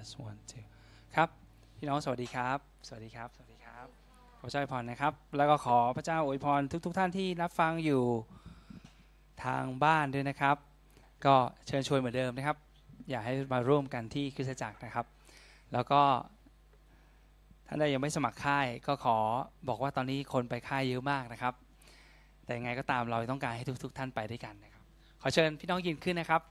test one two ครับ พี่น้องสวัสดีครับ สวัสดีครับ สวัสดีครับ ขอพระเจ้าอวยพรนะครับ แล้วก็ขอพระเจ้าอวยพรทุกๆทท่านที่รับฟังอยู่ทางบ้านด้วยนะครับ ก็เชิญชวนเหมือนเดิมนะครับ อยากให้มาร่วมกันที่คริสตจักรนะครับ แล้วก็ท่านใดยังไม่สมัครค่ายก็ขอบอกว่าตอนนี้คนไปค่ายเยอะมากนะครับ แต่ยังไงก็ตามเราต้องการให้ทุก ๆ ท่านไปด้วยกันนะครับ ขอเชิญพี่น้องยืนขึ้นนะครับ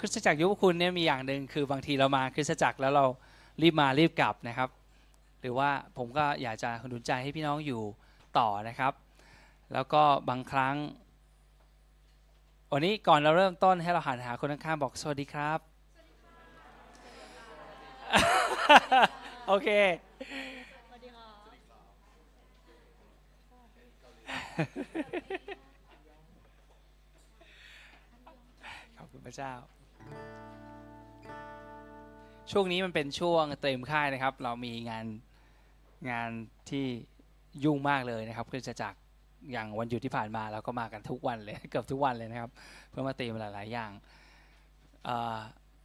คริสตจักรยุคคุณเนี่ยมีอย่างหนึ่งคือบางทีเรามาคริสตจักรแล้วเรารีบมารีบกลับนะครับ หรือว่าผมก็อยากจะหนุนใจให้พี่น้องอยู่ต่อนะครับ แล้วก็บางครั้ง วันนี้ก่อนเราเริ่มต้นให้เราหันหาคนข้างๆบอกสวัสดีครับ โอเคขอบคุณพระเจ้า ช่วงนี้มันเป็นช่วงเต็มค่ายนะครับ เรามีงานงานที่ยุ่งมากเลยนะครับเพื่อจะจักอย่างวันหยุดที่ผ่านมาเราก็มากันทุกวันเลย เกือบทุกวันเลยนะครับ เพื่อมาเตรียมหลาย ๆ อย่างเ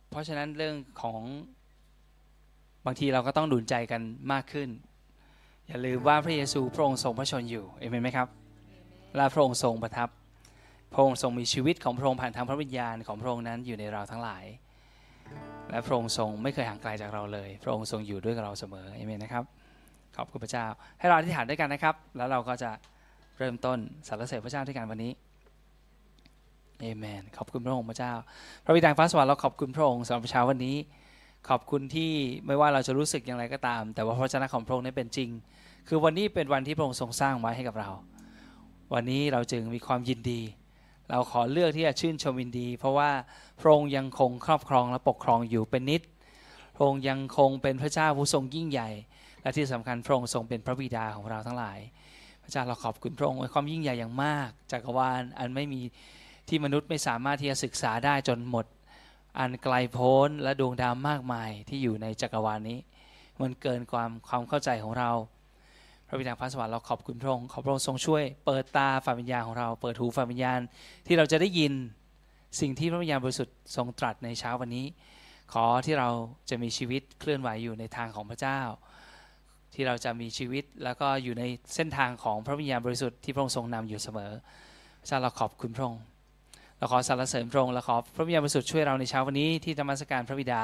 เพราะฉะนั้นเรื่องของบางทีเราก็ต้องดุลใจกันมากขึ้น อย่าลืมว่าพระเยซูพระองค์ทรงพระชนอยู่เอเมนไหมครับและพระองค์ทรงประทับ พระองค์ทรงมีชีวิตของพระองค์ผ่านทางพระวิญญาณของพระองค์นั้นอยู่ในเราทั้งหลาย และพระองค์ทรงไม่เคยห่างไกลจากเราเลย พระองค์ทรงอยู่ด้วยกับเราเสมอเอเมนนะครับขอบคุณพระเจ้า ให้เราอธิษฐานด้วยกันนะครับ แล้วเราก็จะเริ่มต้นสรรเสริญพระเจ้าด้วยกันวันนี้เอเมนขอบคุณพระองค์พระเจ้า พระบิดาฟ้าสวรรค์เราขอบคุณพระองค์สำหรับเช้าวันนี้ ขอบคุณที่ไม่ว่าเราจะรู้สึกอย่างไรก็ตาม แต่ว่าพระเจ้าของพระองค์นั้นเป็นจริง คือวันนี้เป็นวันที่พระองค์ทรงสร้างไว้ให้กับเรา วันนี้เราจึงมีความยินดี เราขอเลือกที่จะชื่นชมยินดี เพราะว่าพระองค์ยังคงครอบครองและปกครองอยู่เป็นนิดพระองค์ยังคงเป็นพระเจ้าผู้ทรงยิ่งใหญ่ และที่สำคัญพระองค์ทรงเป็นพระบิดาของเราทั้งหลาย พระเจ้าเราขอบคุณพระองค์ในความยิ่งใหญ่อย่างมากจักรวาลอันไม่มีที่มนุษย์ไม่สามารถที่จะศึกษาได้จนหมด อันไกลโพ้นและดวงดาวมากมายที่อยู่ในจักรวาลนี้ มันเกินความความเข้าใจของเรา ระบิดาพระสวรรค์เราขอบคุณพระองค์ขอพระองค์ทรงช่วย เปิดตาฝ่าวิญญาณของเรา เปิดหูฝ่าวิญญาณที่เราจะได้ยินสิ่งที่พระวิญญาณบริสุทธิ์ทรงตรัสในเช้าวันนี้ ขอที่เราจะมีชีวิตเคลื่อนไหวอยู่ในทางของพระเจ้า ที่เราจะมีชีวิตแล้วก็อยู่ในเส้นทางของพระวิญญาณบริสุทธิ์ที่พระองค์ทรงนำอยู่เสมอพระเจ้าเราขอบคุณพระองค์เราขอสรรเสริญพระองค์และขอพระวิญญาณบริสุทธิ์ช่วยเราในเช้าวันนี้ที่ธรรมสการพระบิดา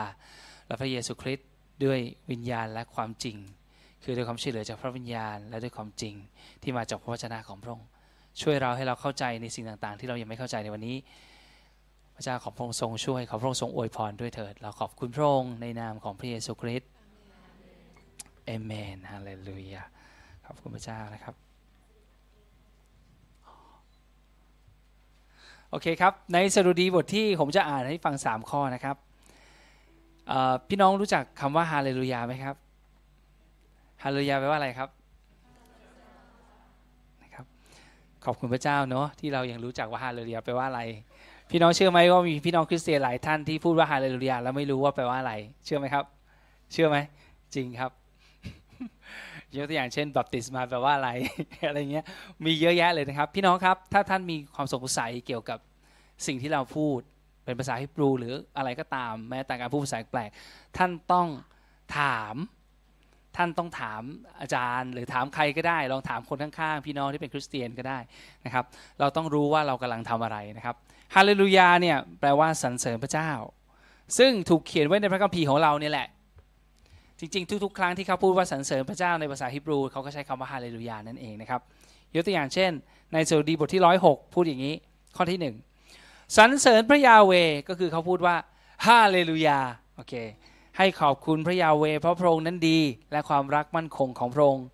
และพระเยซูคริสต์ด้วยวิญญาณและความจริง คือด้วยความช่วยเหลือจากพระวิญญาณ และด้วยความจริงที่มาจากพระวจนะของพระองค์ช่วยเราให้เราเข้าใจในสิ่งต่างๆ ที่เรายังไม่เข้าใจในวันนี้ พระเจ้าขอพระองค์ทรงช่วยขอพระองค์ทรงอวยพรด้วยเถิด เราขอบคุณพระองค์ในนามของพระเยซูคริสต์เอเมนฮาเลลูยาขอบคุณพระเจ้านะครับโอเคครับ ในสรุดีบทที่ผมจะอ่านให้ฟัง 3 ข้อนะครับพี่น้องรู้จักคำว่าฮาเลลูยาไหมครับ ฮาเลลูยาแปลว่าอะไรครับนะครับ ขอบคุณพระเจ้าเนาะที่เรายังรู้จักว่าฮาเลลูยาแปลว่าอะไร พี่น้องเชื่อไหมว่ามีพี่น้องคริสเตียนหลายท่านที่พูดว่าฮาเลลูยาแล้วไม่รู้ว่าแปลว่าอะไร เชื่อไหมครับ เชื่อไหมจริงครับยกตัวอย่างเช่นบัพติศมาแปลว่าอะไรอะไรเงี้ยมีเยอะแยะเลยนะครับ พี่น้องครับ ถ้าท่านมีความสงสัยเกี่ยวกับสิ่งที่เราพูดเป็นภาษาฮิบรูหรืออะไรก็ตาม แม้แต่การพูดภาษาแปลกท่านต้องถาม ท่านต้องถามอาจารย์ หรือถามใครก็ได้ ลองถามคนข้างๆ พี่น้องที่เป็นคริสเตียนก็ได้นะครับ เราต้องรู้ว่าเรากำลังทำอะไรนะครับฮาเลลูยาเนี่ยแปลว่าสรรเสริญพระเจ้า ซึ่งถูกเขียนไว้ในพระคัมภีร์ของเราเนี่ยแหละ จริงๆ ทุกๆ ครั้งที่เขาพูดว่าสรรเสริญพระเจ้าในภาษาฮิบรูเขาก็ใช้คำว่าฮาเลลูยานั่นเองนะครับยกตัวอย่างเช่น ในสดุดีบทที่106พูดอย่างนี้ข้อที่ 1สรรเสริญพระยาเวก็คือเขาพูดว่าฮาเลลูยาโอเค ให้ขอบคุณพระยาเวเพราะพระองค์นั้นดี และความรักมั่นคงของพระองค์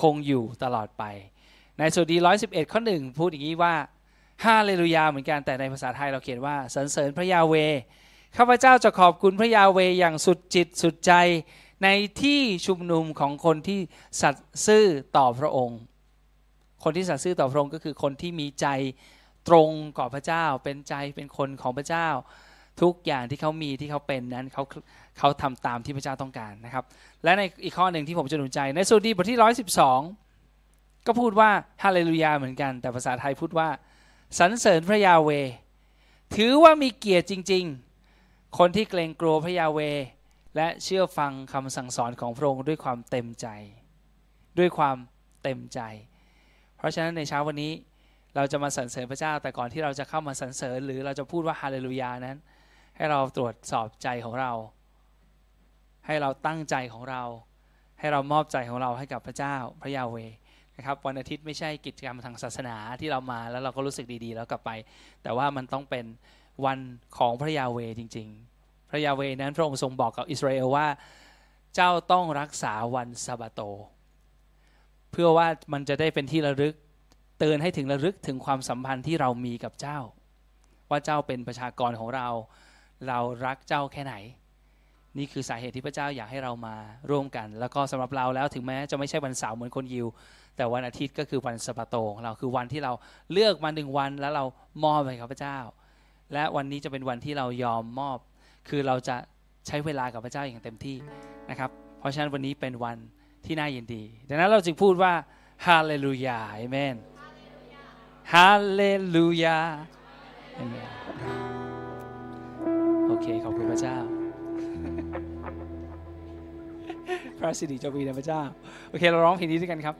คงอยู่ตลอดไป ในสดุดี111ข้อหนึ่งพูดอย่างนี้ว่าฮาเลลูยาเหมือนกันแต่ในภาษาไทยเราเขียนว่าสรรเสริญพระยาเวข้าพเจ้าจะขอบคุณพระยาเวอย่างสุดจิตสุดใจในที่ชุมนุมของคนที่สัตย์ซื่อต่อพระองค์ คนที่สัตย์ซื่อต่อพระองค์ก็คือคนที่มีใจตรงก่อพระเจ้า เป็นใจเป็นคนของพระเจ้า ทุกอย่างที่เขามีที่เขาเป็นนั้นเขาเขาทำตามที่พระเจ้าต้องการนะครับ และในอีกข้อหนึ่งที่ผมจะหนุนใจ ในสุดีบทที่ 112 ก็พูดว่าฮาเลลูยาเหมือนกัน แต่ภาษาไทยพูดว่าสรรเสริญพระยาเว ถือว่ามีเกียรติจริง ๆ คนที่เกรงกลัวพระยาเว และเชื่อฟังคำสั่งสอนของพระองค์ด้วยความเต็มใจ ด้วยความเต็มใจ เพราะฉะนั้นในเช้าวันนี้เราจะมาสรรเสริญพระเจ้า แต่ก่อนที่เราจะเข้ามาสรรเสริญ หรือเราจะพูดว่าฮาเลลูยานั้น ให้เราตรวจสอบใจของเรา ให้เราตั้งใจของเรา ให้เรามอบใจของเราให้กับพระเจ้าพระยาเวนะครับวันอาทิตย์ไม่ใช่กิจกรรมทางศาสนาที่เรามาแล้วเราก็รู้สึกดีๆ แล้วกลับไป แต่ว่ามันต้องเป็นวันของพระยาเวจริง ๆ พระยาเวนั้นพระองค์ทรงบอกกับอิสราเอลว่า เจ้าต้องรักษาวันซาบาโต เพื่อว่ามันจะได้เป็นที่ระลึกเตือนให้ถึงระลึกถึงความสัมพันธ์ที่เรามีกับเจ้า ว่าเจ้าเป็นประชากรของเรา เรารักเจ้าแค่ไหน นี่คือสาเหตุที่พระเจ้าอยากให้เรามาร่วมกัน แล้วก็สำหรับเราแล้วถึงแม้จะไม่ใช่วันเสาร์เหมือนคนยิว แต่วันอาทิตย์ก็คือวันสปาโตของเราคือวันที่เราเลือกมาหนึ่งวันแล้วเรามอบให้กับพระเจ้า และวันนี้จะเป็นวันที่เรายอมมอบ คือเราจะใช้เวลากับพระเจ้าอย่างเต็มที่นะครับ เพราะฉะนั้นวันนี้เป็นวันที่น่ายินดี ดังนั้นเราจึงพูดว่าฮาเลลูยาเอเมนฮาเลลูยาเอเมน เค ขอบคุณพระเจ้า พระสิริจงมีในพระเจ้า โอเค เราร้องเพลงนี้ด้วยกันครับ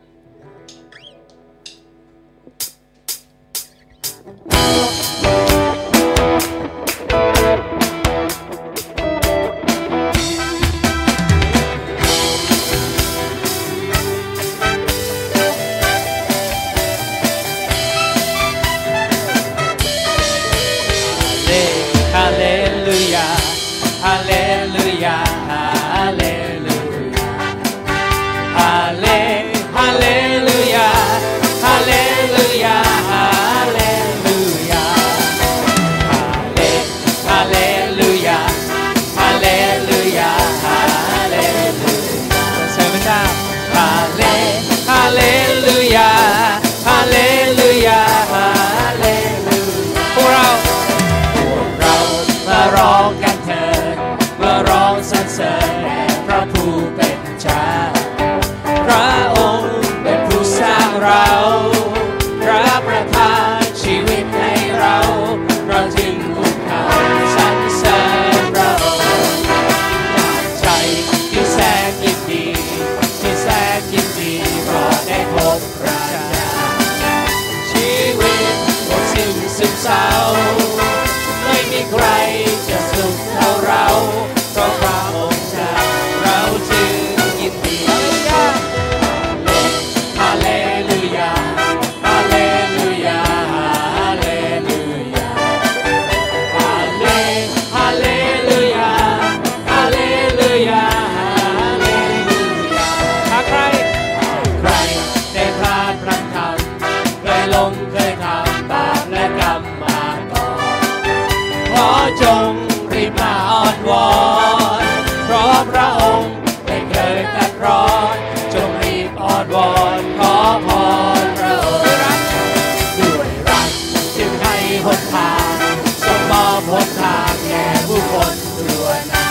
ก่ผู้คนทั่วหน้า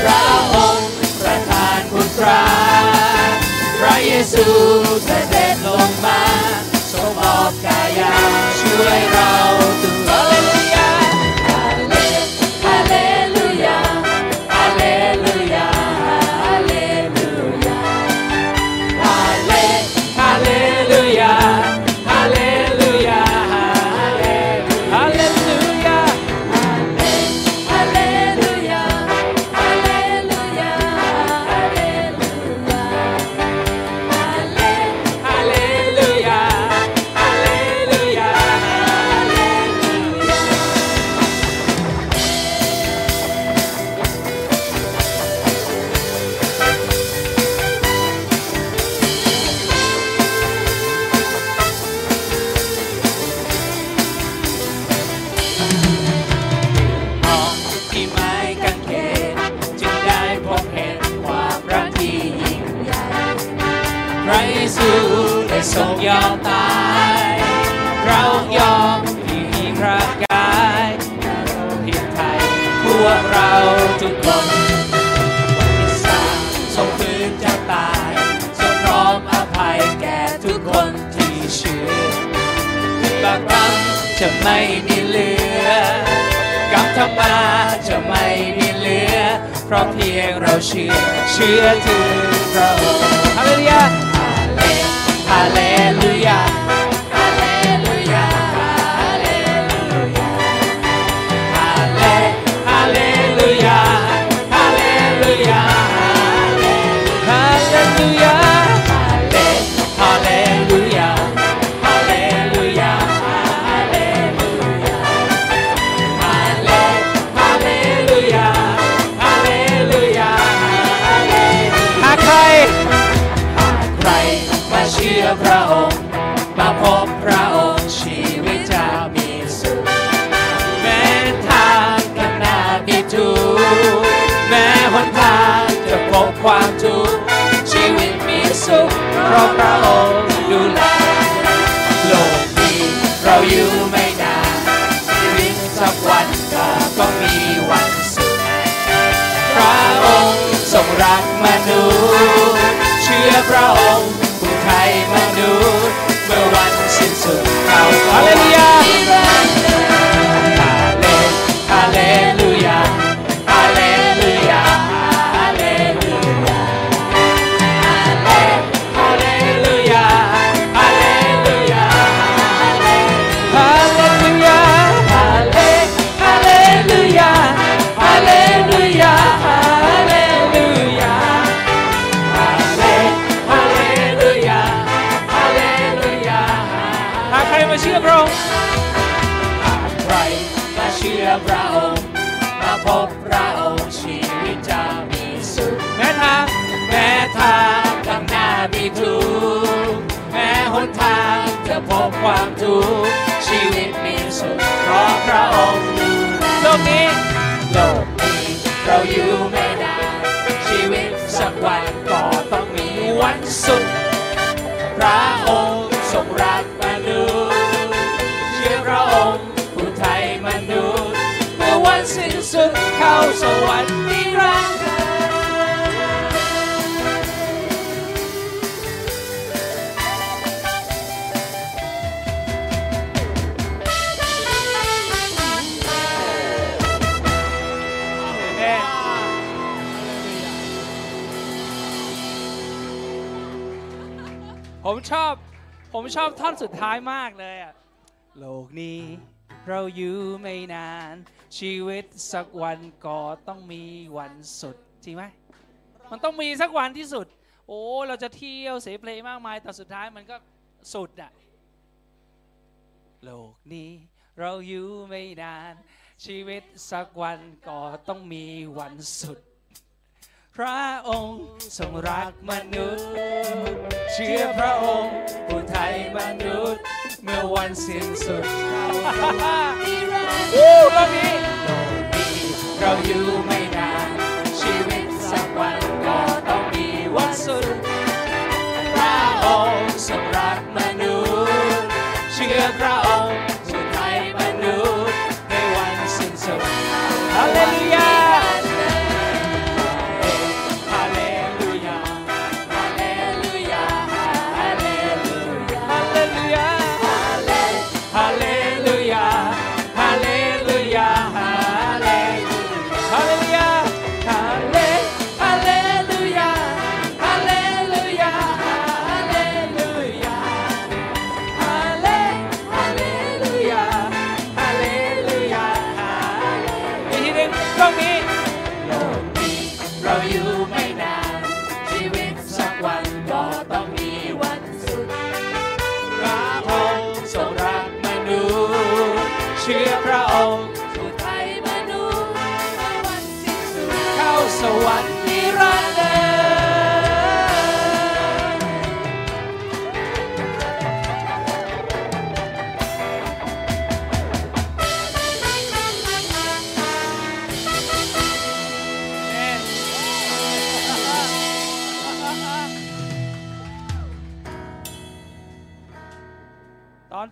พระองค์ประทานคุณตราพระเยซูเสด็จลงมาทรงมอบกายาช่วยเราทุก เพราะเพียงเราเชื่อเชื่อถือพระองค์ฮาเลลูยาฮาเลลูยา มาเชื่อพระองค์ มาพบพระองค์ชีวิตจะมีสุขแม้ทางข้างหน้ามีทุกข์แม้หนทางจะพบความทุกข์ชีวิตมีสุขเพราะพระองค์ดูแลโลกนี้เราอยู่ไม่นานชีวิตสักวันก็ต้องมีวันสุดพระองค์ทรงรักมนุษย์เชื่อพระองค์ รักมนุษย์เชื่อพระองค์ผู้ไทยมนุษย์เมื่อวันสิ้นสุดเข้าสวรรค์นิรันดร์ผมชอบ ผมชอบท่อนสุดท้ายมากเลยอะโลกนี้เราอยู่ไม่นาน ชีวิตสักวันก็ต้องมีวันสุดจริงไหมมันต้องมีสักวันที่สุด โอ้เราจะเที่ยวเสียเพลงมากมายแต่สุดท้ายมันก็สุดอะโลกนี้เราอยู่ไม่นาน ชีวิตสักวันก็ต้องมีวันสุด พระองค์ทรงรักมนุษย์ เชื่อพระองค์ผู้ไทยมนุษย์ เมื่อวันสิ้นสุดวู้รอบนี้โลกนี้เราอยู่ไม่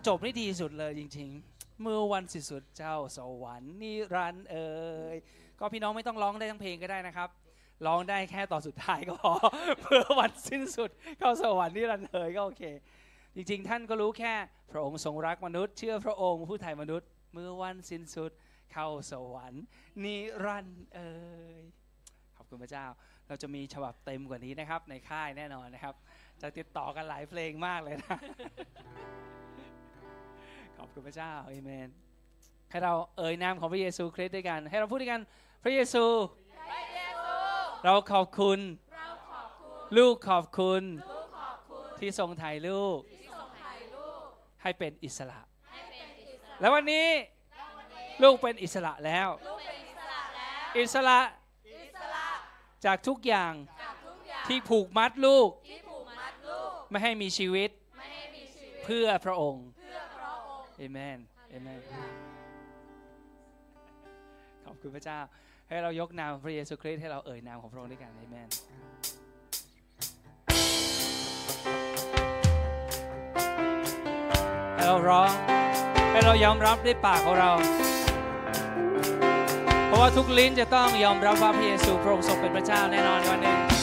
จบนี่ดีสุดเลยจริงๆ เมื่อวันสิ้นสุดเข้าสวรรค์นิรันดร์เอ่ยก็พี่น้องไม่ต้องร้องได้ทั้งเพลงก็ได้นะครับร้องได้แค่ตอนสุดท้ายก็พอเมื่อวันสิ้นสุดเข้าสวรรค์นิรันดร์เอ่ยก็โอเค จริงๆ ท่านก็รู้แค่พระองค์ทรงรักมนุษย์ เชื่อพระองค์ผู้ไถ่มนุษย์ เมื่อวันสิ้นสุดเข้าสวรรค์นิรันดร์เอ่ยขอบคุณพระเจ้า เราจะมีฉบับเต็มกว่านี้นะครับ ในค่ายแน่นอนนะครับ จะติดต่อกันหลายเพลงมากเลยนะ ขอบคุณพระเจ้าเอเมนให้เราเอ่ยนามของพระเยซูคริสต์ด้วยกัน ให้เราพูดด้วยกัน พระเยซู เราขอบคุณ ลูกขอบคุณ ที่ทรงไถ่ายลูก ให้เป็นอิสระ แล้ววันนี้ลูกเป็นอิสระแล้ว อิสระจากทุกอย่างที่ผูกมัดลูก ไม่ให้มีชีวิต เพื่อพระองค์ เอเมนเอเมนขอบคุณพระเจ้า ให้เรายกนามพระเยซูคริสต์ให้เราเอ่ยนามของพระองค์ด้วยกันเอเมนให้เราร้องให้เรายอมรับด้วยปากของเรา เพราะว่าทุกลิ้นจะต้องยอมรับว่าพระเยซูพระองค์ทรงเป็นพระเจ้าแน่นอนในวันหนึ่ง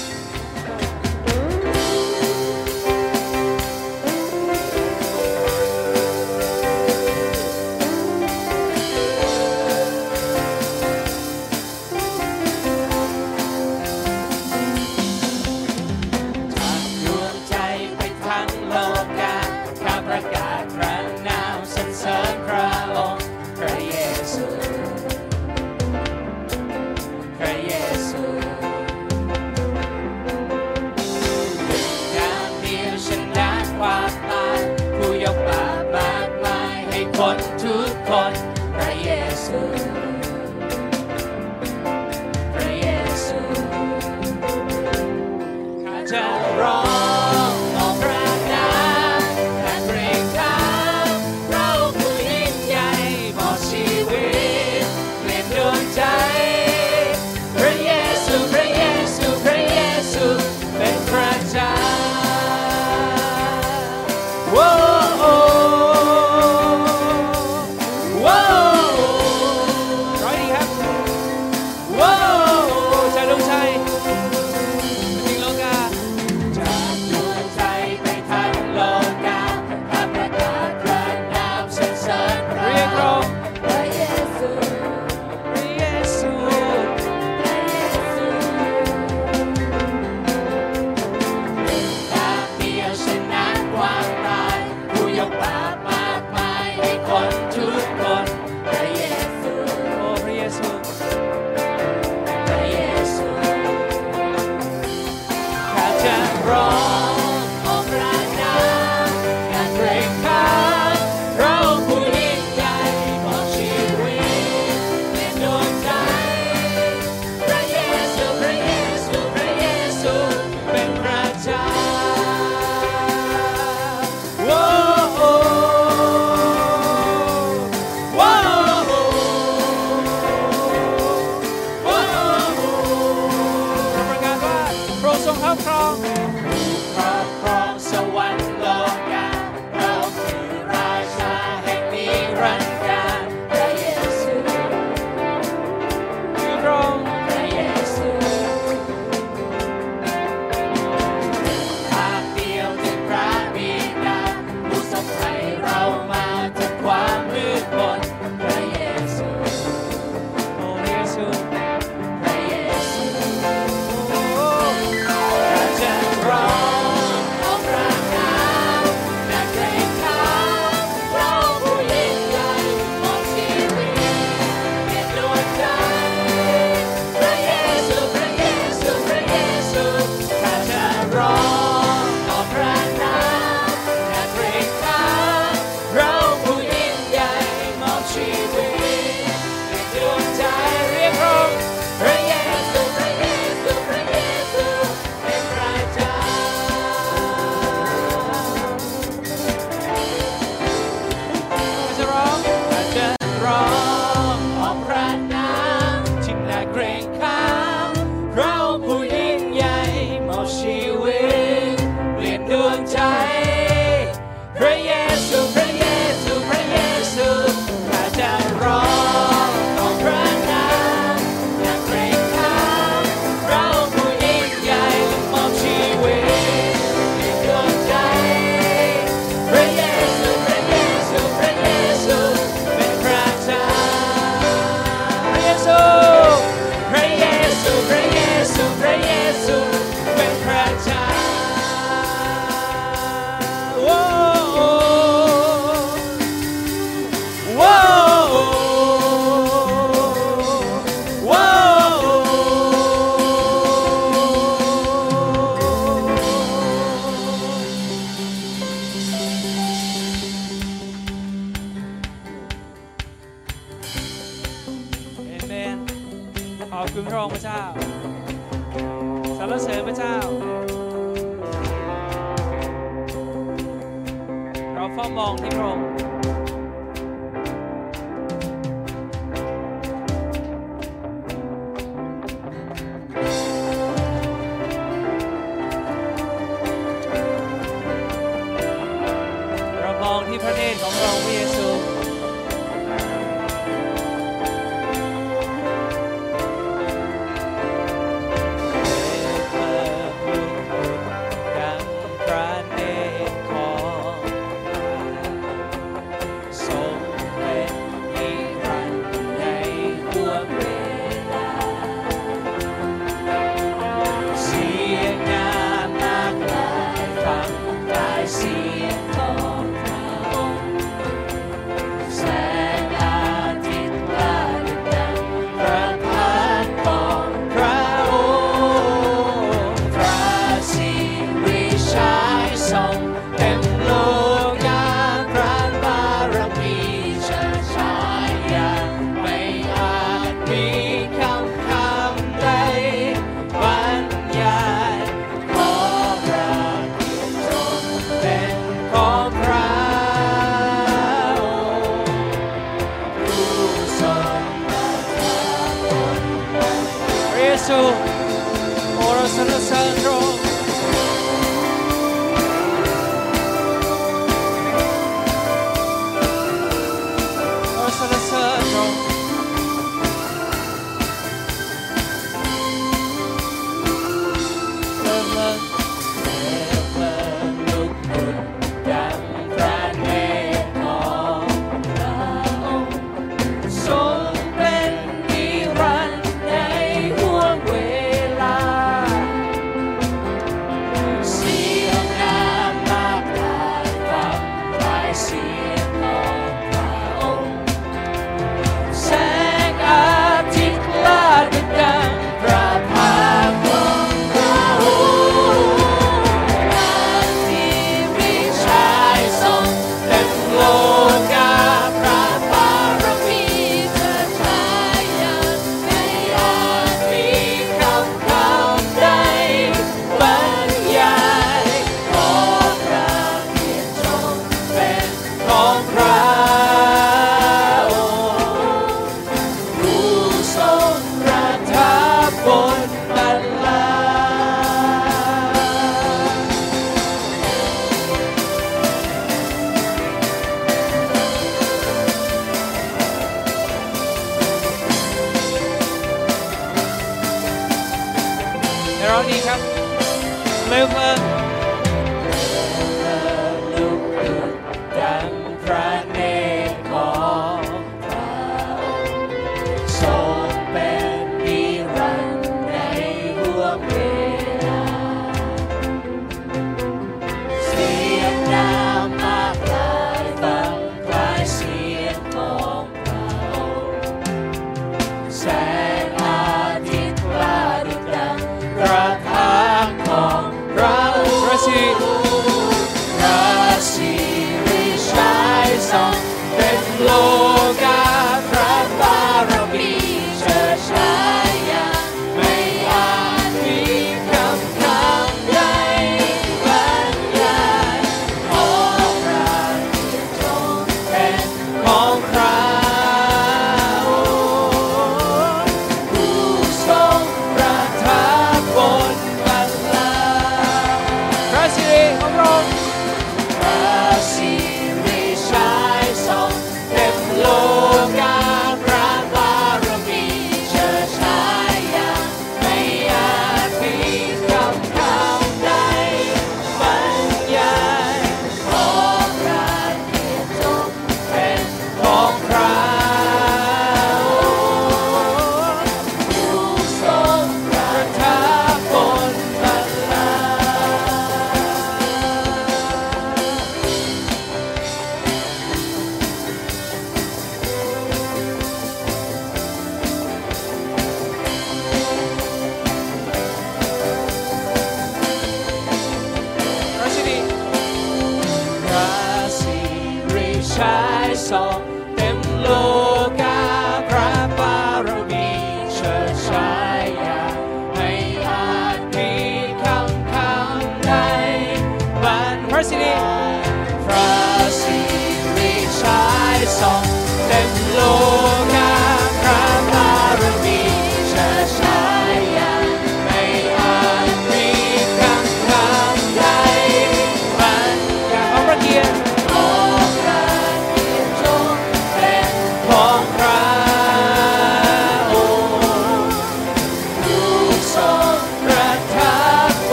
เ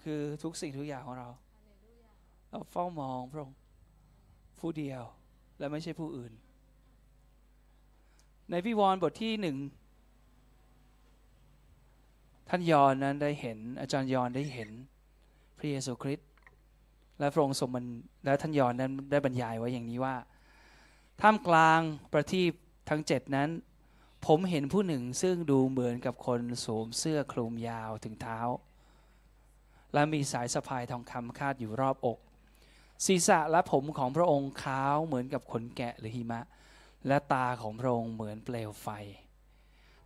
ค์คือทุกสิ่งทุกอย่างของเรา เราเฝ้ามองพระองค์ผู้เดียวและไม่ใช่ผู้อื่น ในพิวรณ์บทที่หนึ่งท่านยอนนั้นได้เห็น อาจารย์ยอนได้เห็นพระเยซูคริสต์และพระองค์ทรงมันและท่านยอนนั้นได้บรรยายไว้อย่างนี้ว่า ท่ามกลางประทีปทั้งเจ็ดนั้น ผมเห็นผู้หนึ่งซึ่งดูเหมือนกับคนสวมเสื้อคลุมยาวถึงเท้า และมีสายสะพายทองคำคาดอยู่รอบอก ศีรษะและผมของพระองค์ขาวเหมือนกับขนแกะหรือหิมะ และตาของพระองค์เหมือนเปลวไฟ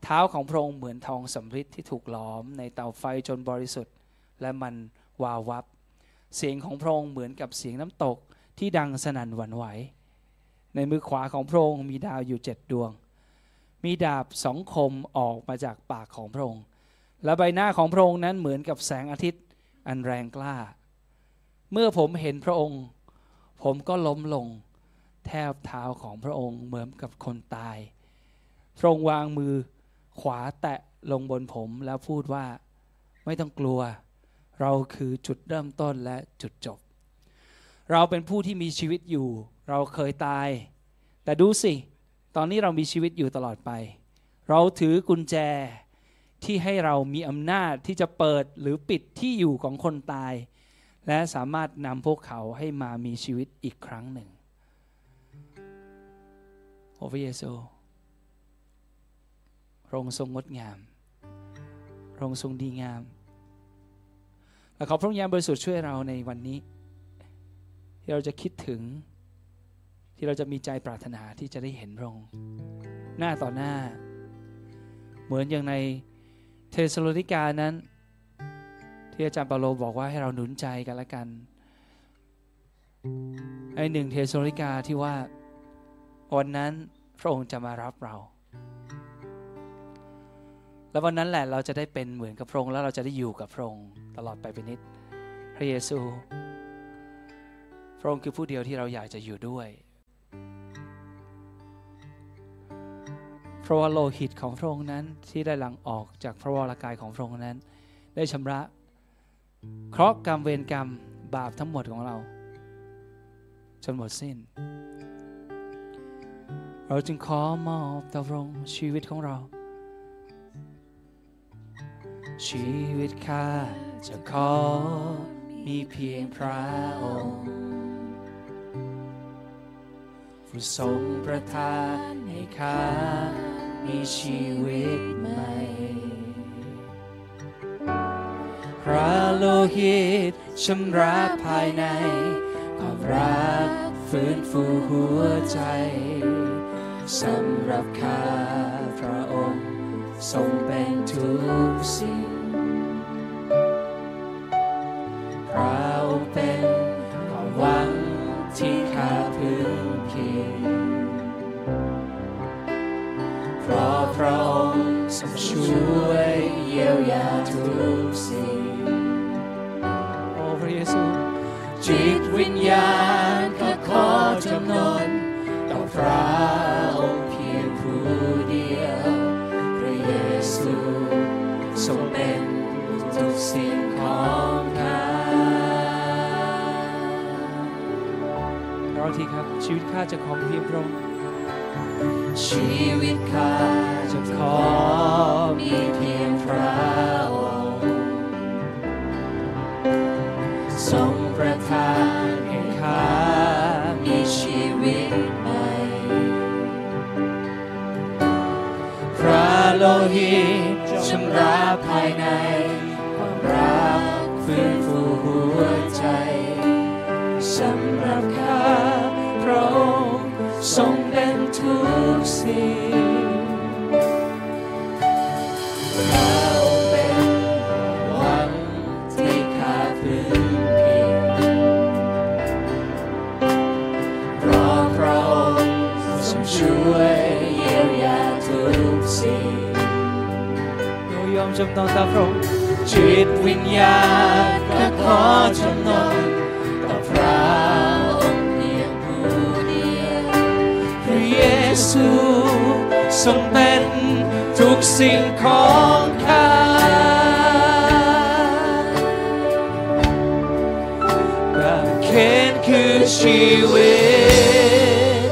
เท้าของพระองค์เหมือนทองสำริดที่ถูกหลอมในเตาไฟจนบริสุทธิ์ และมันวาววับ เสียงของพระองค์เหมือนกับเสียงน้ำตกที่ดังสนั่นหวั่นไหว ในมือขวาของพระองค์มีดาวอยู่เจ็ดดวง มีดาบสองคมออกมาจากปากของพระองค์ และใบหน้าของพระองค์นั้นเหมือนกับแสงอาทิตย์ อันแรงกล้า เมื่อผมเห็นพระองค์ ผมก็ล้มลง แทบเท้าของพระองค์เหมือนกับคนตาย พระองค์วางมือขวาแตะลงบนผมแล้วพูดว่าไม่ต้องกลัว เราคือจุดเริ่มต้นและจุดจบ เราเป็นผู้ที่มีชีวิตอยู่ เราเคยตาย แต่ดูสิ ตอนนี้เรามีชีวิตอยู่ตลอดไป เราถือกุญแจ ที่ให้เรามีอำนาจที่จะเปิดหรือปิดที่อยู่ของคนตาย และสามารถนำพวกเขาให้มามีชีวิตอีกครั้งหนึ่งโอ้พระเยซูพระองค์ทรงงดงามพระองค์ทรงดีงาม และขอพระองค์ยามบริสุทธิ์ช่วยเราในวันนี้ ที่เราจะคิดถึง ที่เราจะมีใจปรารถนาที่จะได้เห็นพระองค์หน้าต่อหน้า เหมือนอย่างใน เทสโลนิกานั้น ที่อาจารย์เปาโลบอกว่าให้เราหนุนใจกันละกันไอหนึ่งเทสโลนิกาที่ว่าวันนั้นพระองค์จะมารับเรา แล้ววันนั้นแหละเราจะได้เป็นเหมือนกับพระองค์แล้วเราจะได้อยู่กับพระองค์ตลอดไปเป็นนิดพระเยซู พระองค์คือผู้เดียวที่เราอยากจะอยู่ด้วย เพราะว่าโลหิตของพระองค์นั้นที่ได้หลั่งออกจากพระวรากายของพระองค์นั้น ได้ชำระ เคราะห์กรรมเวรกรรมบาปทั้งหมดของเราจนหมดสิ้น เราจึงขอมอบต่อพระองค์ชีวิตของเรา ชีวิตข้าจะขอมีเพียงพระองค์ผู้ทรงประทานให้ข้า มีชีวิตใหม่ พระโลหิตชำระภายในความรักฟื้นฟูหัวใจสำหรับข้าพระองค์ทรงเป็นทุกสิ่ง ทุกสิ่งโอ้พระเยซูจิตวิญญาณข้าขอจำนนต่อพระองค์เพียงผู้เดียวพระเยซูทรงเป็นทุกสิ่งของข้าเราทีครับชีวิตข้าจะของเพียงพระองค์ชีวิตข้าจะขอมีเพียง กสิ่งพระองค์เป็นหวังที่ข้าพึงพิงเพราะพระองค์ทรงช่วยเยียวยาทุกสิ่งเรายอมจำนนต่อพระองค์จิตวิญญาณข้าขอจำ ทรงเป็นทุกสิ่งของข้ากางเขนคือชีวิต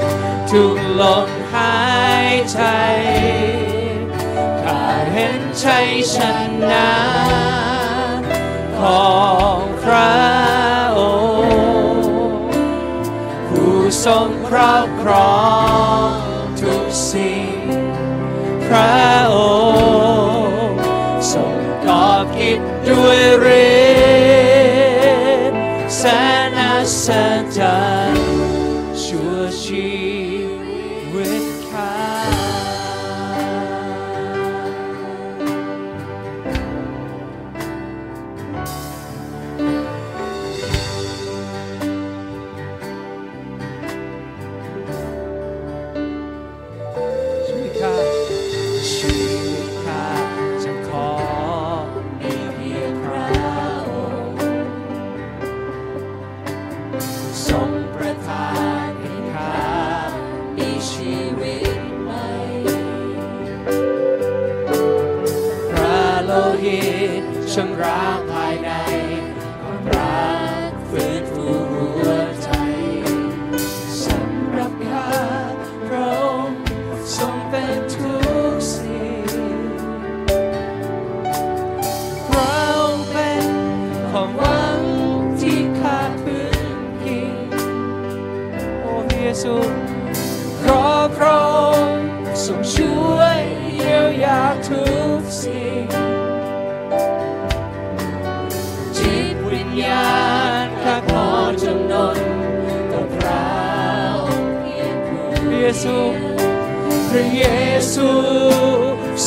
ทุกลมหายใจข้าเห็นชัยชนะของพระองค์ผู้ทรงครอบครอง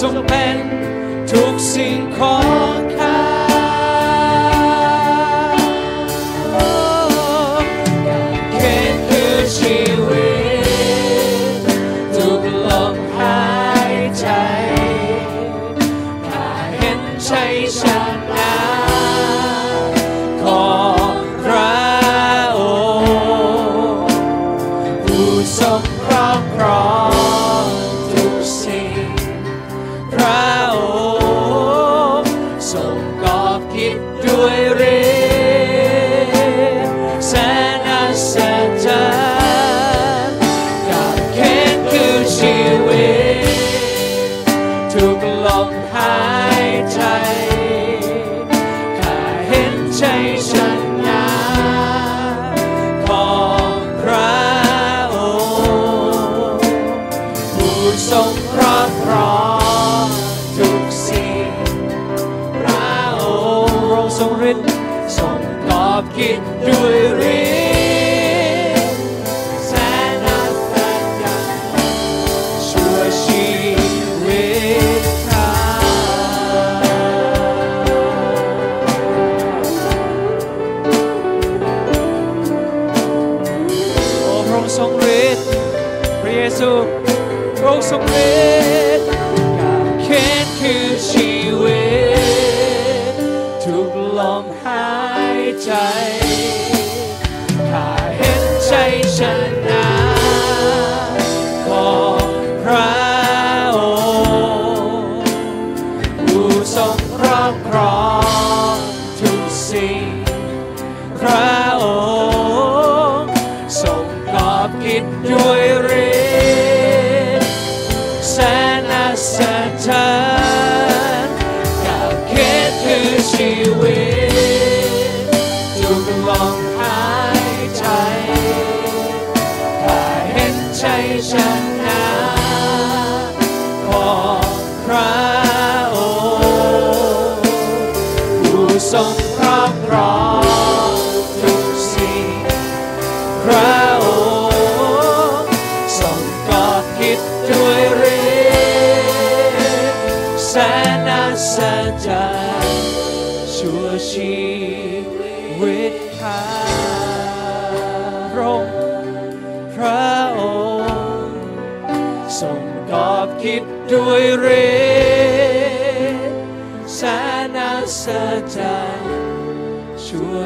รงเป็นทุกสิ่งของข้าเขตคือชีวิตทุกลมหายใจข้าเห็นใจชนะ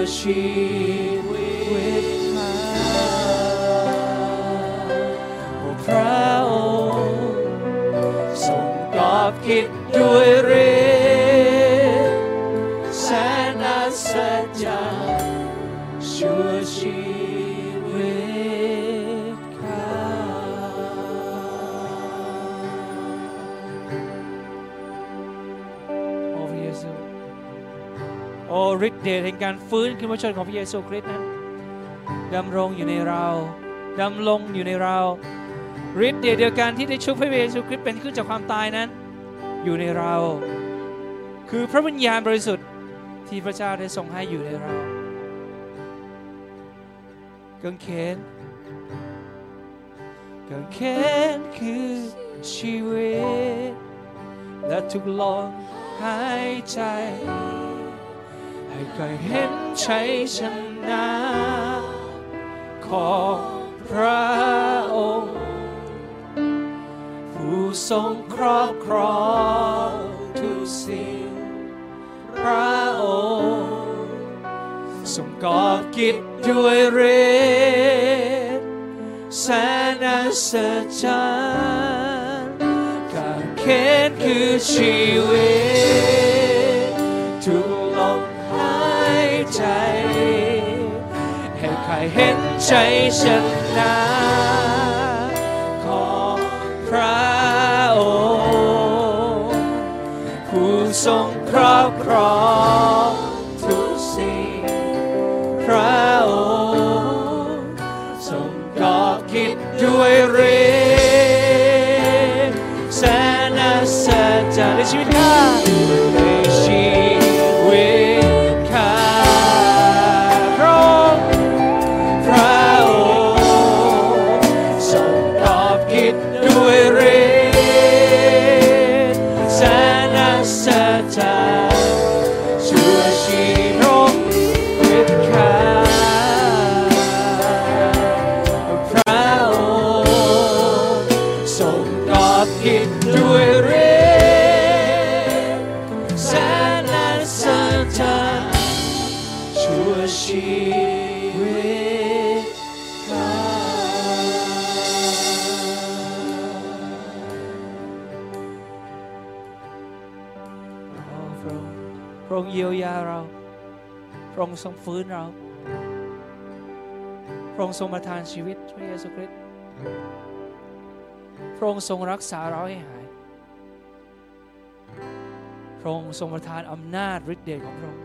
sheep. เดชแห่งการฟื้นขึ้นมาชนของพระเยซูคริสต์นั้นดำรงอยู่ในเราดำรงอยู่ในเราฤทธิ์เดชเดียวกันที่ได้ชุบพระเยซูคริสต์เป็นขึ้นจากความตายนั้น อยู่ในเรา คือพระวิญญาณบริสุทธิ์ที่พระเจ้าได้ทรงให้อยู่ในเรากางเขนกางเขนคือชีวิต และทุกลมหายใจ ให้เคยเห็นชัยชนะของพระองค์ ผู้ทรงครอบครองทุกสิ่ง พระองค์ทรงกอบกิจด้วยฤทธิ์แสนอัศจรรย์การเข็นคือชีวิต ใจ ให้ใครเห็นใจฉันนะของพระองค์ผู้ทรงครอบครอง ค์ทรงฟื้นเรา พระองค์ทรงประทานชีวิตพระเยซูคริสต์ พระองค์ทรงรักษาเราให้หาย พระองค์ทรงประทานอำนาจฤทธิ์เดชของพระองค์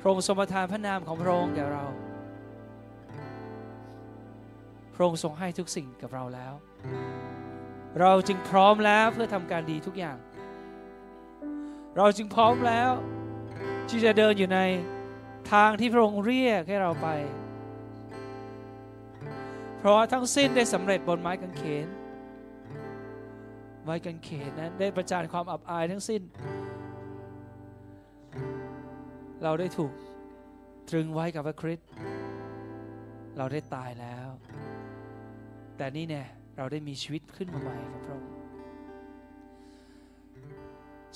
พระองค์ทรงประทานพระนามของพระองค์แก่เรา พระองค์ทรงให้ทุกสิ่งกับเราแล้ว เราจึงพร้อมแล้วเพื่อทำการดีทุกอย่าง เราจึงพร้อมแล้วที่จะเดินอยู่ใน ทางที่พระองค์เรียกให้เราไป เพราะว่าทั้งสิ้นได้สำเร็จบนไม้กางเขน ไม้กางเขนนั้นได้ประจานความอับอายทั้งสิ้น เราได้ถูกตรึงไว้กับพระคริสต์เราได้ตายแล้ว แต่นี่เนี่ยเราได้มีชีวิตขึ้นมาใหม่กับพระองค์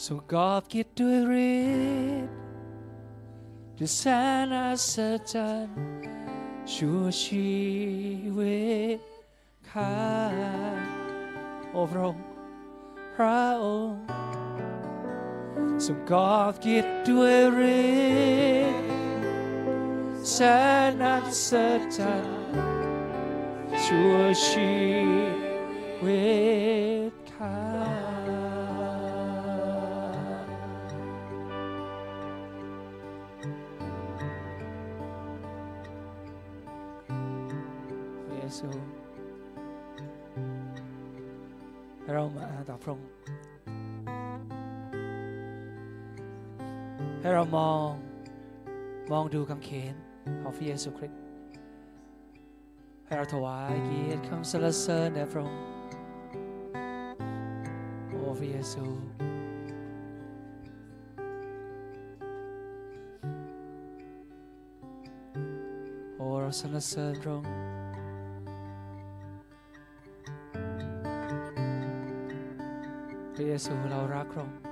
สุกอบกิ จด้วยฤทธิ์ด้วยแสนอัศจรรย์ชั่วชีวิตข้าโอ้พระองค์พระองค์สุกอบกิจด้วยฤทธิ์แสนอัศจรรย์ชั่วชีวิตข้า พระองค์ให้เรามองมองดูกางเขนของพระเยซูคริสต์ให้เราถวายเกียรติคำสรรเสริญแด่พระองค์โอ้พระเยซูโอ้เราสรรเสริญพระองค์ เยซูเรารักพระองค์องค์บริสุทธิ์พระอ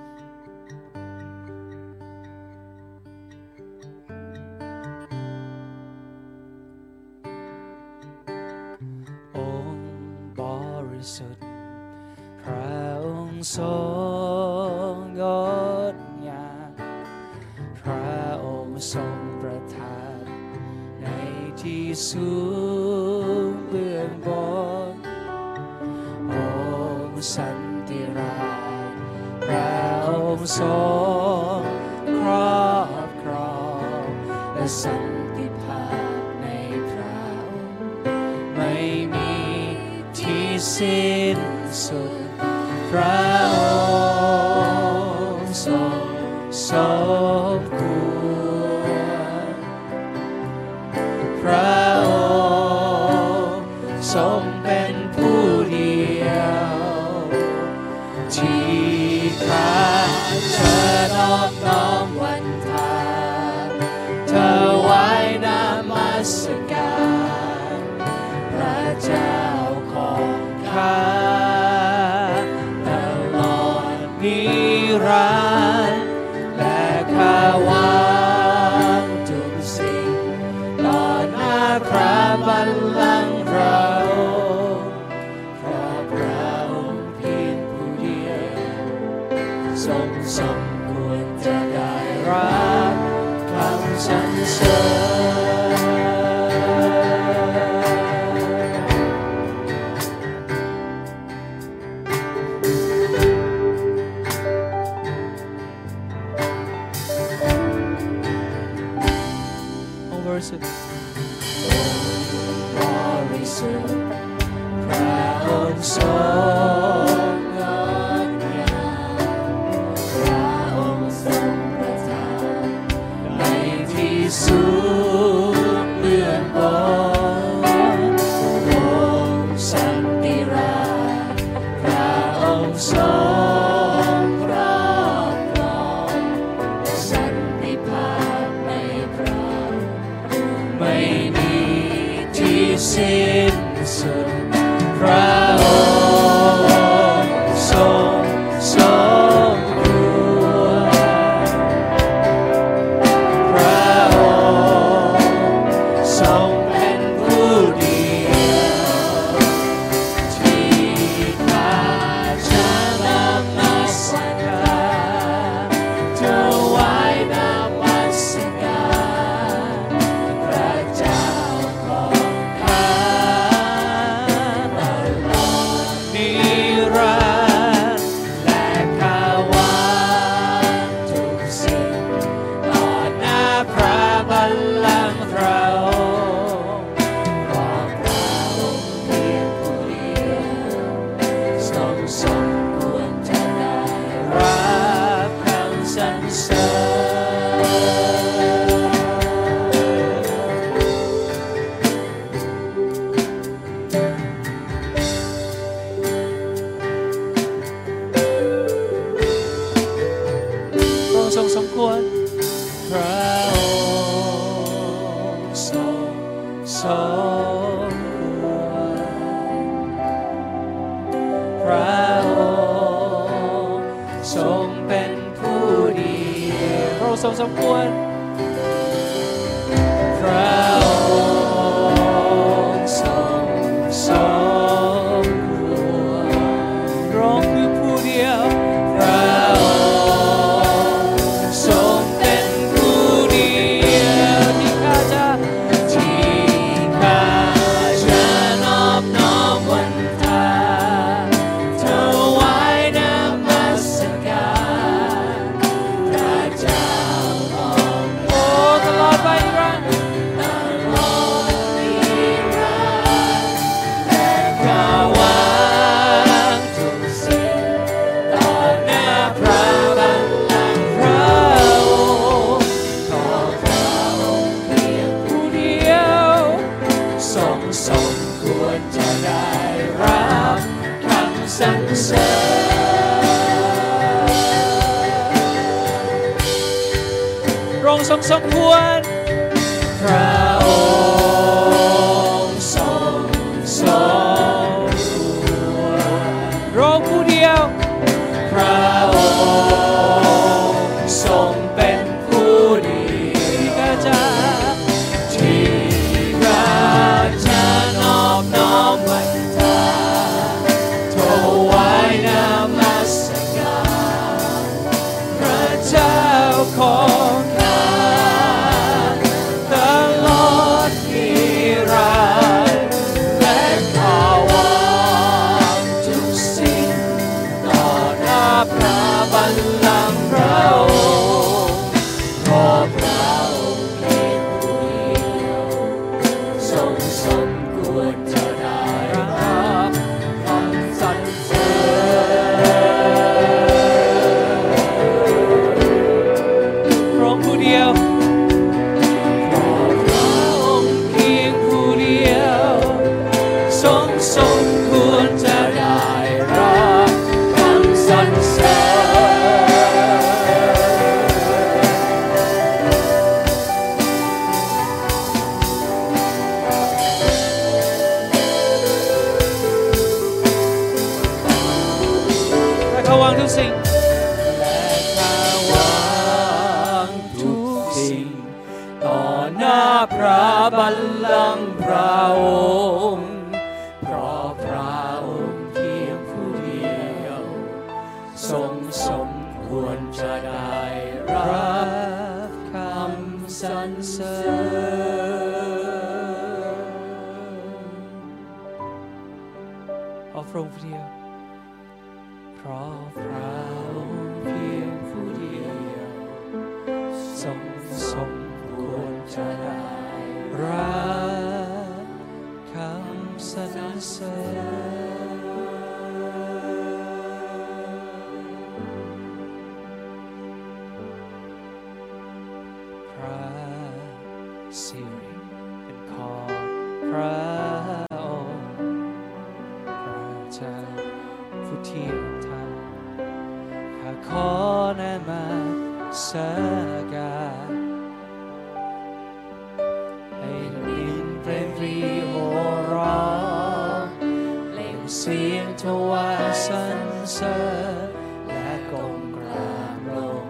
งค์ สียงถวายสรรเสริญและก้มกราบลง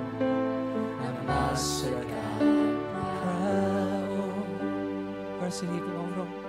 นมัสการพระองค์พระสิริป์พระองค์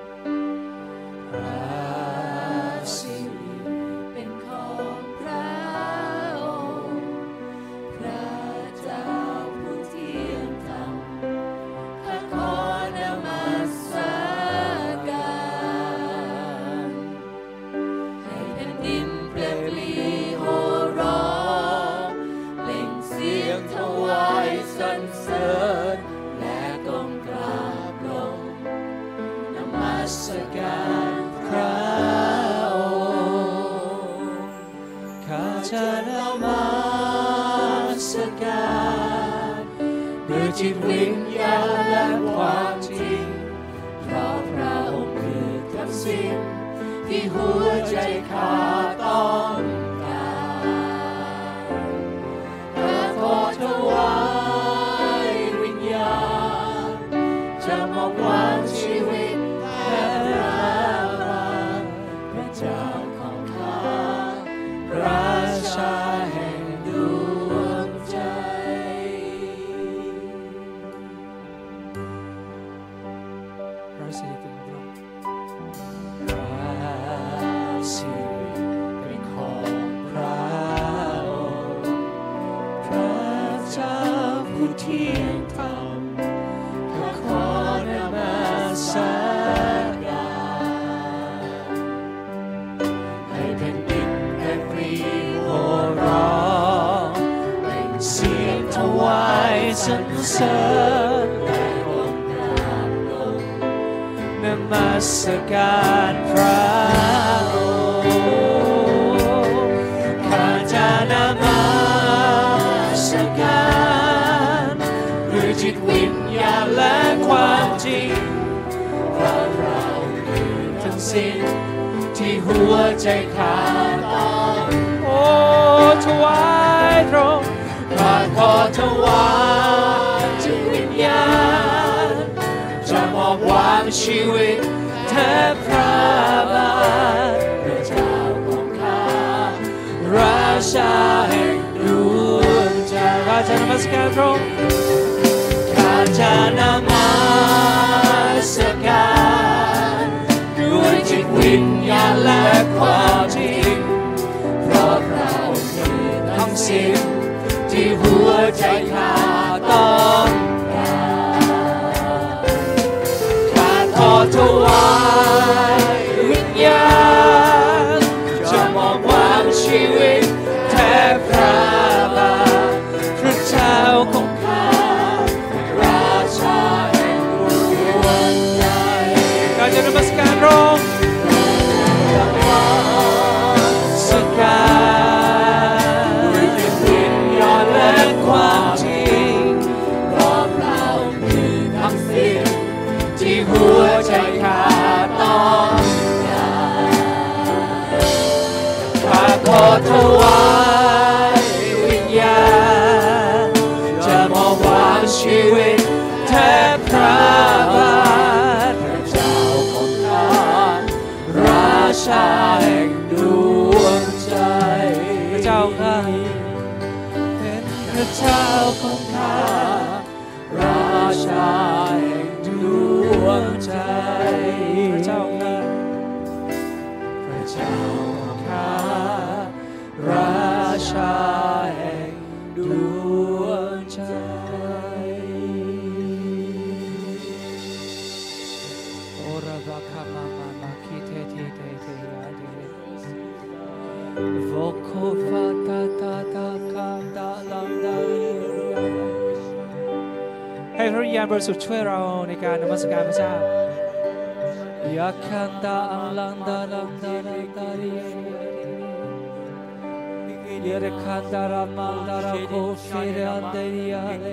ญญาณและความจริงพระเราคือทั้งสิ้นที่หัวใจขาดตอนโอ้ถวายตรงพระขอถวายจิตวิญญาณจะมอบวางชีวิตแทบพระบาทพระเจ้าของข้าราชาแห่งดวงใจราชานมัสการตรง จะนมสการด้วยจิตวิญญาและความจริงเพราะเราคืทั้งสิ้นที่หัวใจข้า ให้พระวิญญาณบริสุทธิ์ช่วยเราในการนมัสการพระเจ้ายาคันดาอัลลันดาลัมดาลัมดาเรียเยเรคันดารามันดาราโคฟิเรอันเดียเล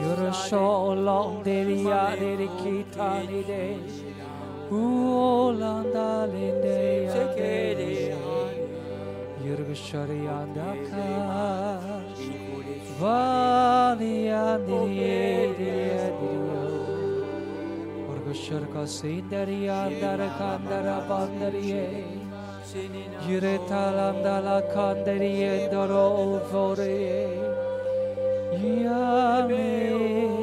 You're so long, delia, de kita ni de. Uolanda linde yande Yırgışarı yandaka Vani yandiriye diriye diriye Orgışır kasinderi yandara kandara bandariye Yire talanda la kandariye doro uforiye Yami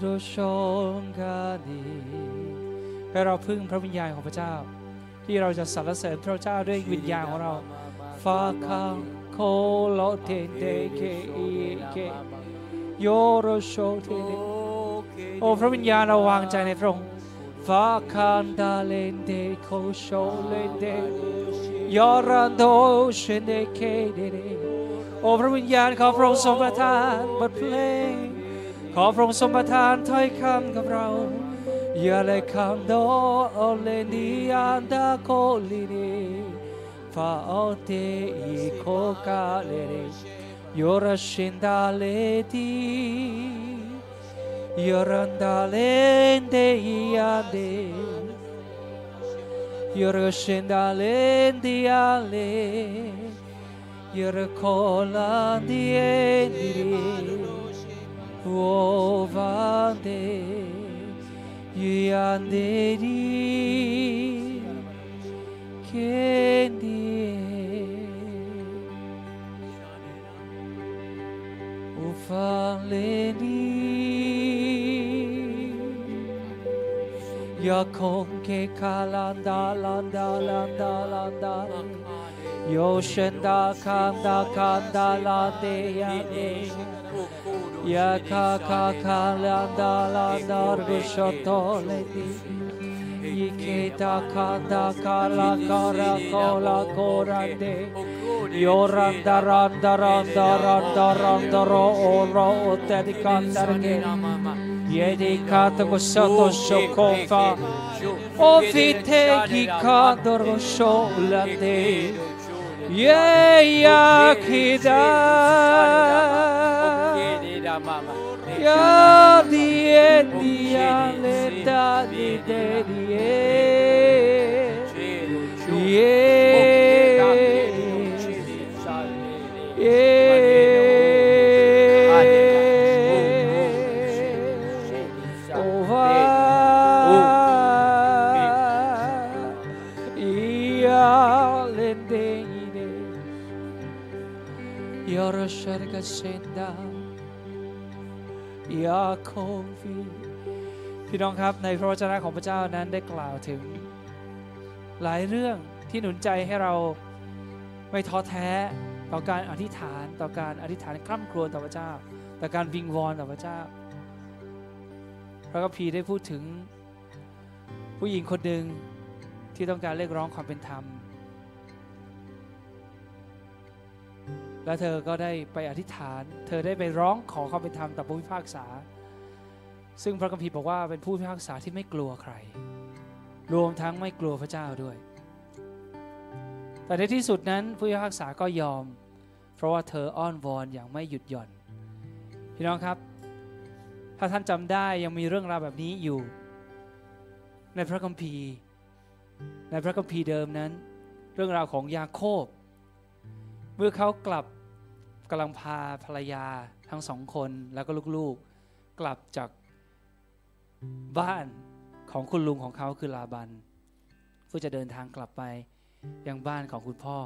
โรชงกานีให้เราพึ่งพระวิญญาณของพระเจ้า ที่เราจะสรรเสริญพระเจ้าด้วยวิญญาณของเราฟาคังโคโลเทเดเคอีเคโยโรโชเทเดโอ้พระวิญญาณเราวางใจในพระองค์ Vakanda lende kosho lende Yorando shende kedere โอ้พระวิญญาณของพระองค์ทรงประทานบทเพลง ขอพระองค์ทรงประทานถ้อยคำกับเราอย่าเลยคำโดโอเลนีอันดาโคลินีฟาโอเตอีโคกาเลเรโยราชินดาเลดี Yorandalende iande Yoroshendalende ale Yorokolandiende Ovande Yanderi Kendi. Ufaleni Ya konke kalanda landa landa landa. Yoshenda kanda kanda lande yande Yaka kaka landa landa vishoto leti. Iketa kanda kala kara kola korande. Yoranda randa randa randa randa ro oro de, Yedikata gosoto shokofa. Ofite gikadoro sholate. Yeyakida. da. Io die dia leta di de. Die Yeah. Your Sharga ยาโคฟีพี่น้องครับในพระวจนะของพระเจ้านั้นได้กล่าวถึง หลายเรื่องที่หนุนใจให้เราไม่ท้อแท้ต่อการอธิษฐานต่อการอธิษฐานคร่ำครวญต่อพระเจ้า ต่อการวิงวอนต่อพระเจ้า พระคัมภีร์ได้พูดถึงผู้หญิงคนหนึ่งที่ต้องการเรียกร้องความเป็นธรรม และเธอก็ได้ไปอธิษฐาน เธอได้ไปร้องขอความเป็นธรรมต่อผู้พิพากษา ซึ่งพระคัมภีร์บอกว่าเป็นผู้พิพากษาที่ไม่กลัวใคร รวมทั้งไม่กลัวพระเจ้าด้วย แต่ในที่สุดนั้นผู้พิพากษาก็ยอม เพราะว่าเธออ้อนวอนอย่างไม่หยุดหย่อน พี่น้องครับ ถ้าท่านจำได้ยังมีเรื่องราวแบบนี้อยู่ ในพระคัมภีร์ ในพระคัมภีร์เดิมนั้น เรื่องราวของยาโคบ เมื่อเขากลับกำลังพาภรรยาทั้งสองคนแล้วก็ลูกๆกลับจากบ้านของคุณลุงของเขาคือลาบันเพื่อจะเดินทางกลับไปยังบ้านของคุณพ่อ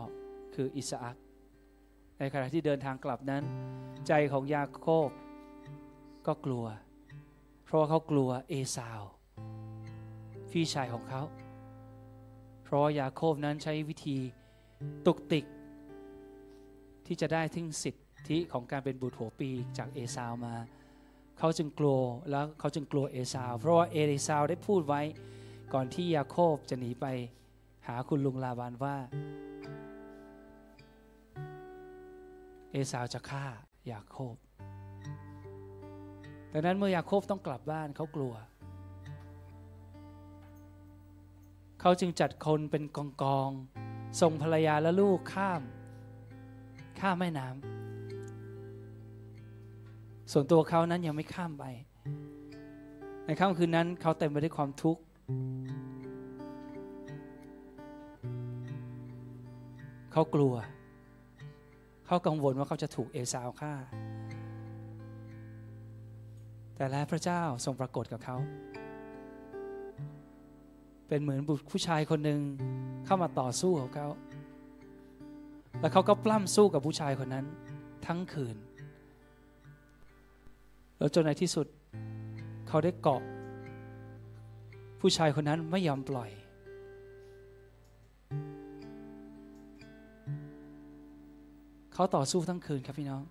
คืออิสอักในขณะที่เดินทางกลับนั้น ใจของยาโคบก็กลัว เพราะาเขากลัวเอสาว พี่ชายของเขา เพราะยาโคบนั้นใช้วิธีตุกติก ที่จะได้ทิ้งสิทธิของการเป็นบุตรหัวปีจากเอสาวมา เขาจึงกลัวแล้วเขาจึงกลัวเอสาว เพราะว่าเอสาวได้พูดไว้ก่อนที่ยาโคบจะหนีไปหาคุณลุงลาบานว่า เอสาวจะฆ่ายาโคบดังนั้นเมื่อยาโคบต้องกลับบ้านเขากลัว เขาจึงจัดคนเป็นกองกองส่งภรรยาและลูกข้าม ข้ามแม่น้ำส่วนตัวเขานั้นยังไม่ข้ามไป ในค่ำคืนนั้นเขาเต็มไปด้วยความทุกข์เขากลัว เขากังวลว่าเขาจะถูกเอสาวฆ่า แต่แล้วพระเจ้าทรงปรากฏกับเขา เป็นเหมือนบุตรผู้ชายคนหนึ่งเข้ามาต่อสู้กับเขา แล้วเขาก็ปล้ำสู้กับผู้ชายคนนั้นทั้งคืน แล้วจนในที่สุดเขาได้เกาะ ผู้ชายคนนั้นไม่ยอมปล่อย เขาต่อสู้ทั้งคืนครับพี่น้อง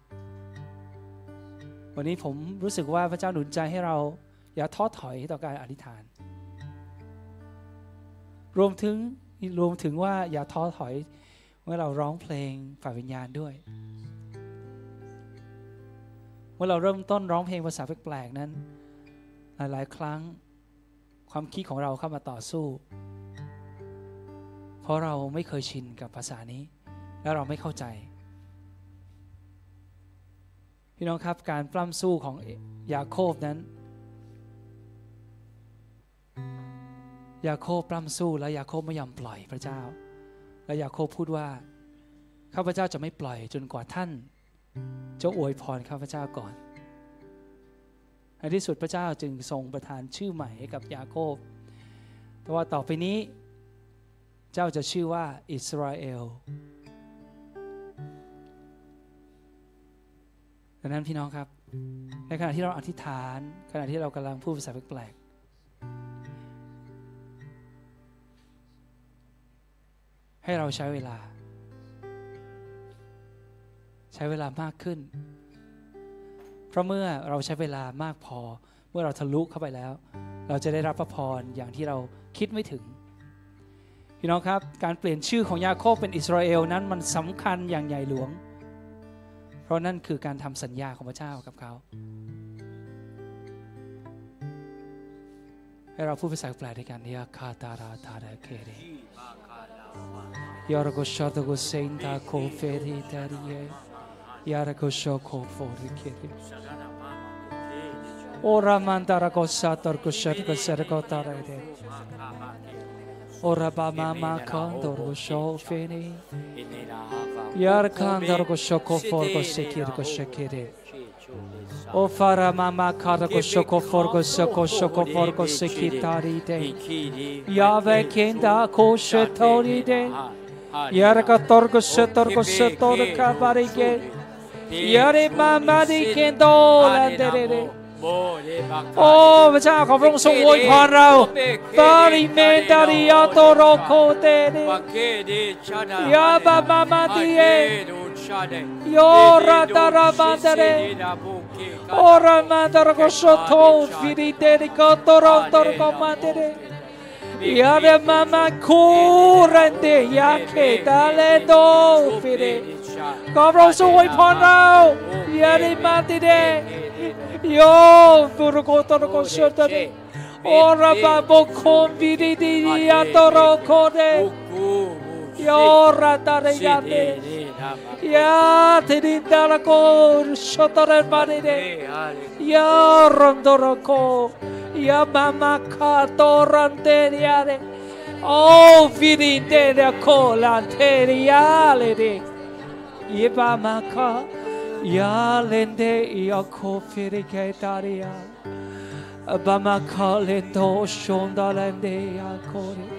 วันนี้ผมรู้สึกว่าพระเจ้าหนุนใจให้เราอย่าท้อถอยต่อการอธิษฐาน รวมถึงรวมถึงว่าอย่าท้อถอย เมื่อเราร้องเพลงฝ่ายวิญญาณด้วย เมื่อเราเริ่มต้นร้องเพลงภาษาแปลกๆนั้น หลายๆ ครั้งความคิดของเราเข้ามาต่อสู้ เพราะเราไม่เคยชินกับภาษานี้ และเราไม่เข้าใจ พี่น้องครับการปล้ำสู้ของยาโคบนั้นยาโคบปล้ำสู้แล้วยาโคบไม่ยอมปล่อยพระเจ้า และยาโคบพูดว่า ข้าพเจ้าจะไม่ปล่อยจนกว่าท่านจะอวยพรข้าพเจ้าก่อนในที่สุดพระเจ้าจึงทรงประทานชื่อใหม่ให้กับยาโคบแต่ว่าต่อไปนี้เจ้าจะชื่อว่าอิสราเอลดังนั้นพี่น้องครับ ในขณะที่เราอธิษฐาน ขณะที่เรากำลังพูดภาษาแปลกๆ ให้เราใช้เวลา ใช้เวลามากขึ้น เพราะเมื่อเราใช้เวลามากพอ เมื่อเราทะลุเข้าไปแล้ว เราจะได้รับพระพรอย่างที่เราคิดไม่ถึงพี่น้องครับการเปลี่ยนชื่อของยาโคบเป็นอิสราเอลนั้นมันสำคัญอย่างใหญ่หลวง เพราะนั่นคือการทำสัญญาของพระเจ้ากับเขา ให้เราพูดภาษาแปลด้วยกันยาคาตาราตาดาเคเรยาระโกชาตโกเซนตาโคเฟรีตาริเยยาระโกชโคโฟริเคเรโอรามันตาระโกซาตอร์โกชาตโกเซรโกตาระเดโอราบามามาคันตอร์โกโชเฟนี Yar kandar ko shoko for ko sekir ko shekire. O fara mama kara ko shoko for ko shoko shoko for ko sekitari de. Yave kenda ko shetori de. Yar ka tor ko shetor ko shetor ka bari ke. Yare mama di kendo la de de de. โอ้พระเจ้าขอพระองค์ทรงอวยพรเราตาริเมตาริยาโตโรโคเตเนยาบามามาติเอโยราตารามาเตเร Ora mandar ko soto firi teri ko toro kotoro tor komatere. Yare mama kurende yake dale do firi. Kavro so wai pono yare matire. Yo furu kotoro ko sotere. Ora ba bo ko firi di yatoro kore. Yo ratare yate. Ya te dindala con shotare parire. Ya rondoroko. Ya mama katoranteriare. Oh vidintera colanteriale de. Ye mama ka. Ya lende ya kofiriketaria. Bama kalendo shondalende ya kore.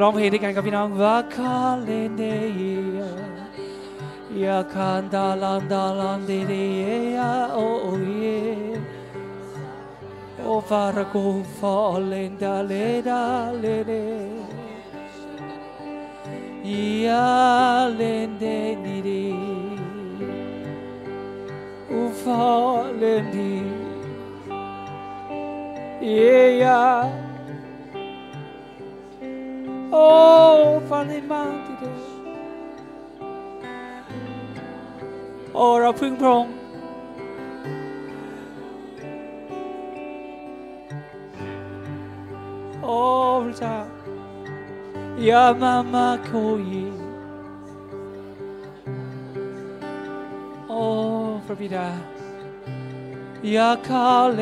ร้องเพลงด้วยกันกับพี่น้องวาคาเลนเดียยาคันดาลันดาลันเดียโอเยโอฟารากูฟอเลนดาเลดาเลเดยาเลนเดนีดีอูฟอเลนดี เยา Oh, Father Mountain today. โอ้เราพึ่งพระองค์โอ้พระเจ้ายามามาโคยีโอ้พระบิดา ยาคาเล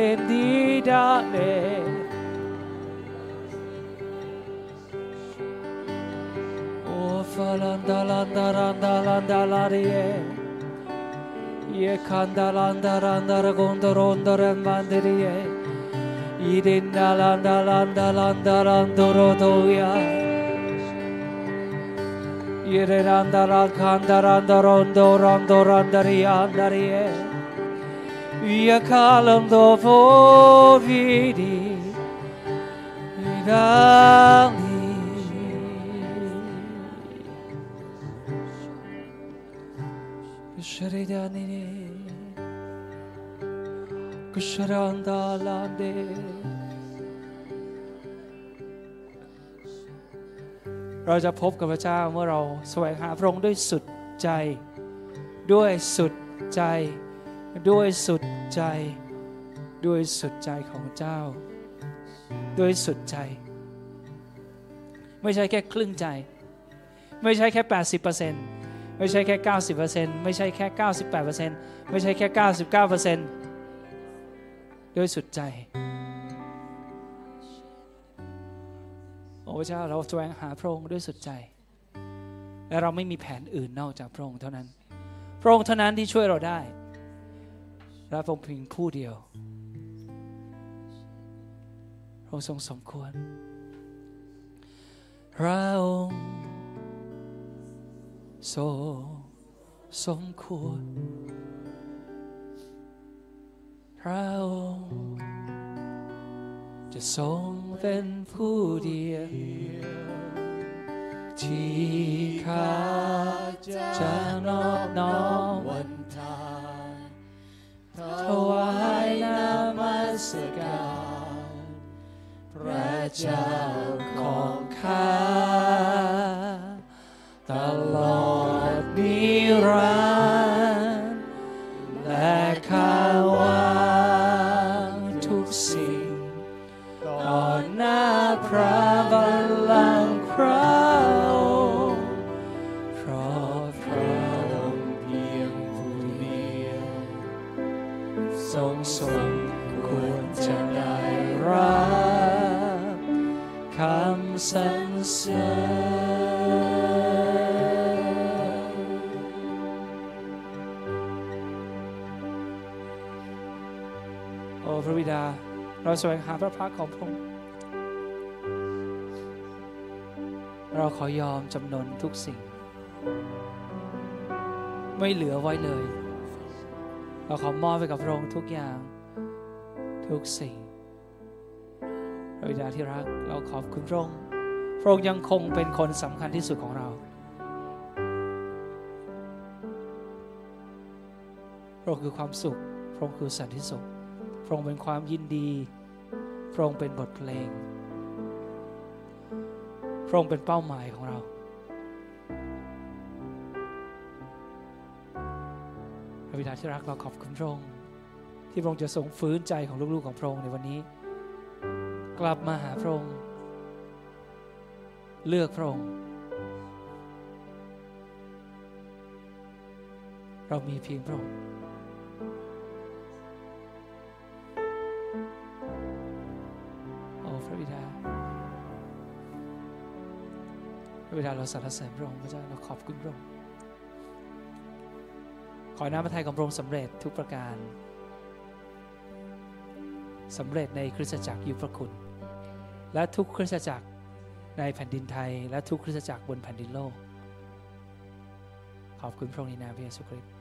นดีดาเล Oh, falanda landa randa landa larie. Ye kanda landa randa ragonda ronda rembanderie. Irinda landa landa landa rando rodoya. Ire randa la kanda randa rondo rondo randaria andarie. Ye kalando fo vidi. Vidali. Kusharidani Kusharandalande เราจะพบกับพระเจ้าเมื่อเราแสวงหาพระองค์ด้วยสุดใจ ด้วยสุดใจ ด้วยสุดใจ ด้วยสุดใจของเจ้า ด้วยสุดใจ ไม่ใช่แค่ครึ่งใจ ไม่ใช่แค่ 80%ไม่ใช่แค่ 90%ไม่ใช่แค่ 98%ไม่ใช่แค่ 99%ด้วยสุดใจโอ้พระเจ้าเราแสวงหาพระองค์ด้วยสุดใจ และเราไม่มีแผนอื่นนอกจากพระองค์เท่านั้น พระองค์เท่านั้นที่ช่วยเราได้ และพระองค์เพียงผู้เดียวพระองค์ทรงสมควร พระองค์ทรงสมควร พระองค์จะทรงเป็นผู้เดียวที่ข้าจะนอบน้อมวันทา ถวายนามัสการพระเจ้าของข้าตลอดนิรันดร์และข้า แสวงหาพระพักตร์ของพระองค์เราขอยอมจำนนทุกสิ่ง ไม่เหลือไว้เลย เราขอมอบไปกับพระองค์ทุกอย่าง ทุกสิ่งพระบิดาที่รัก เราขอบคุณพระองค์พระองค์ยังคงเป็นคนสำคัญที่สุดของเราพระองค์คือความสุข พระองค์คือสันติสุข พระองค์เป็นความยินดี ระองค์เป็นบทเพลง พระองค์เป็นเป้าหมายของเรา พระบิดาที่รักเราขอบคุณพระองค์ที่พระองค์จะทรงฟื้นใจของลูกๆของพระองค์ในวันนี้ กลับมาหาพระองค์ เลือกพระองค์ เรามีเพียงพระองค์ เราสรรเสริญพระองค์พระเจ้าเราขอบคุณพระองค์ขอน้ำพระทัยของพระองค์สำเร็จทุกประการสำเร็จในคริสตจักรยุพระคุณ และทุกคริสตจักรในแผ่นดินไทย และทุกคริสตจักรบนแผ่นดินโลก ขอบคุณพระองค์ในนามพระเยซูคริสต์